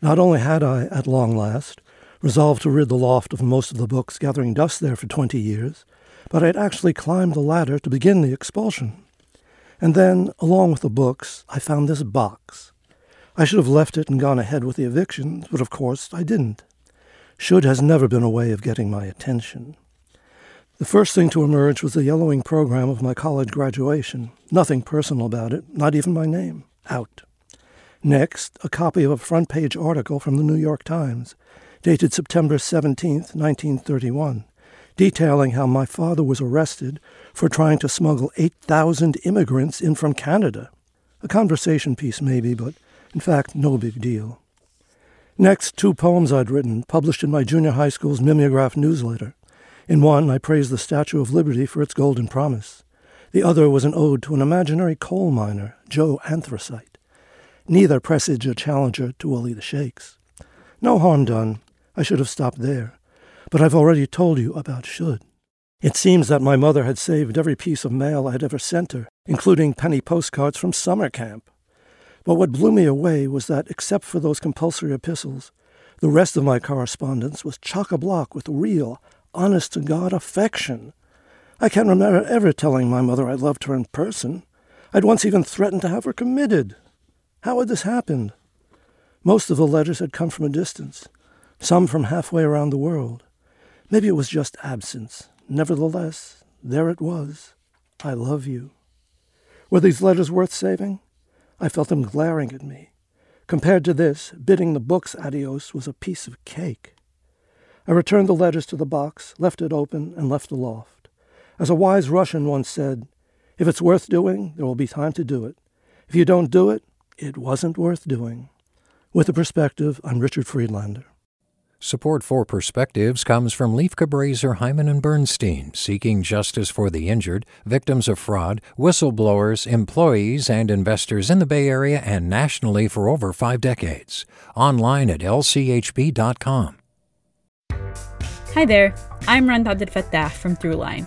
Not only had I, at long last, resolved to rid the loft of most of the books gathering dust there for twenty years, but I had actually climbed the ladder to begin the expulsion. And then, along with the books, I found this box. I should have left it and gone ahead with the evictions, but of course I didn't. Should has never been a way of getting my attention. The first thing to emerge was the yellowing program of my college graduation. Nothing personal about it, not even my name. Out. Next, a copy of a front page article from the New York Times, dated September 17, 1931, detailing how my father was arrested for trying to smuggle 8,000 immigrants in from Canada. A conversation piece, maybe, but in fact, no big deal. Next, two poems I'd written, published in my junior high school's mimeograph newsletter. In one, I praised the Statue of Liberty for its golden promise. The other was an ode to an imaginary coal miner, Joe Anthracite. Neither presage a challenger to Willie the Shakes. No harm done. I should have stopped there. But I've already told you about should. It seems that my mother had saved every piece of mail I had ever sent her, including penny postcards from summer camp. But what blew me away was that, except for those compulsory epistles, the rest of my correspondence was chock a block with real, honest to God affection. I can't remember ever telling my mother I loved her in person. I'd once even threatened to have her committed. How had this happened? Most of the letters had come from a distance, some from halfway around the world. Maybe it was just absence. Nevertheless, there it was. I love you. Were these letters worth saving? I felt them glaring at me. Compared to this, bidding the books adios was a piece of cake. I returned the letters to the box, left it open, and left the loft. As a wise Russian once said, if it's worth doing, there will be time to do it. If you don't do it, it wasn't worth doing. With a perspective, I'm Richard Friedlander. Support for Perspectives comes from Lieff Cabraser, Heimann and Bernstein, seeking justice for the injured, victims of fraud, whistleblowers, employees, and investors in the Bay Area and nationally for over five decades. Online at lchb.com. Hi there, I'm Rund Abdelfatah from Throughline.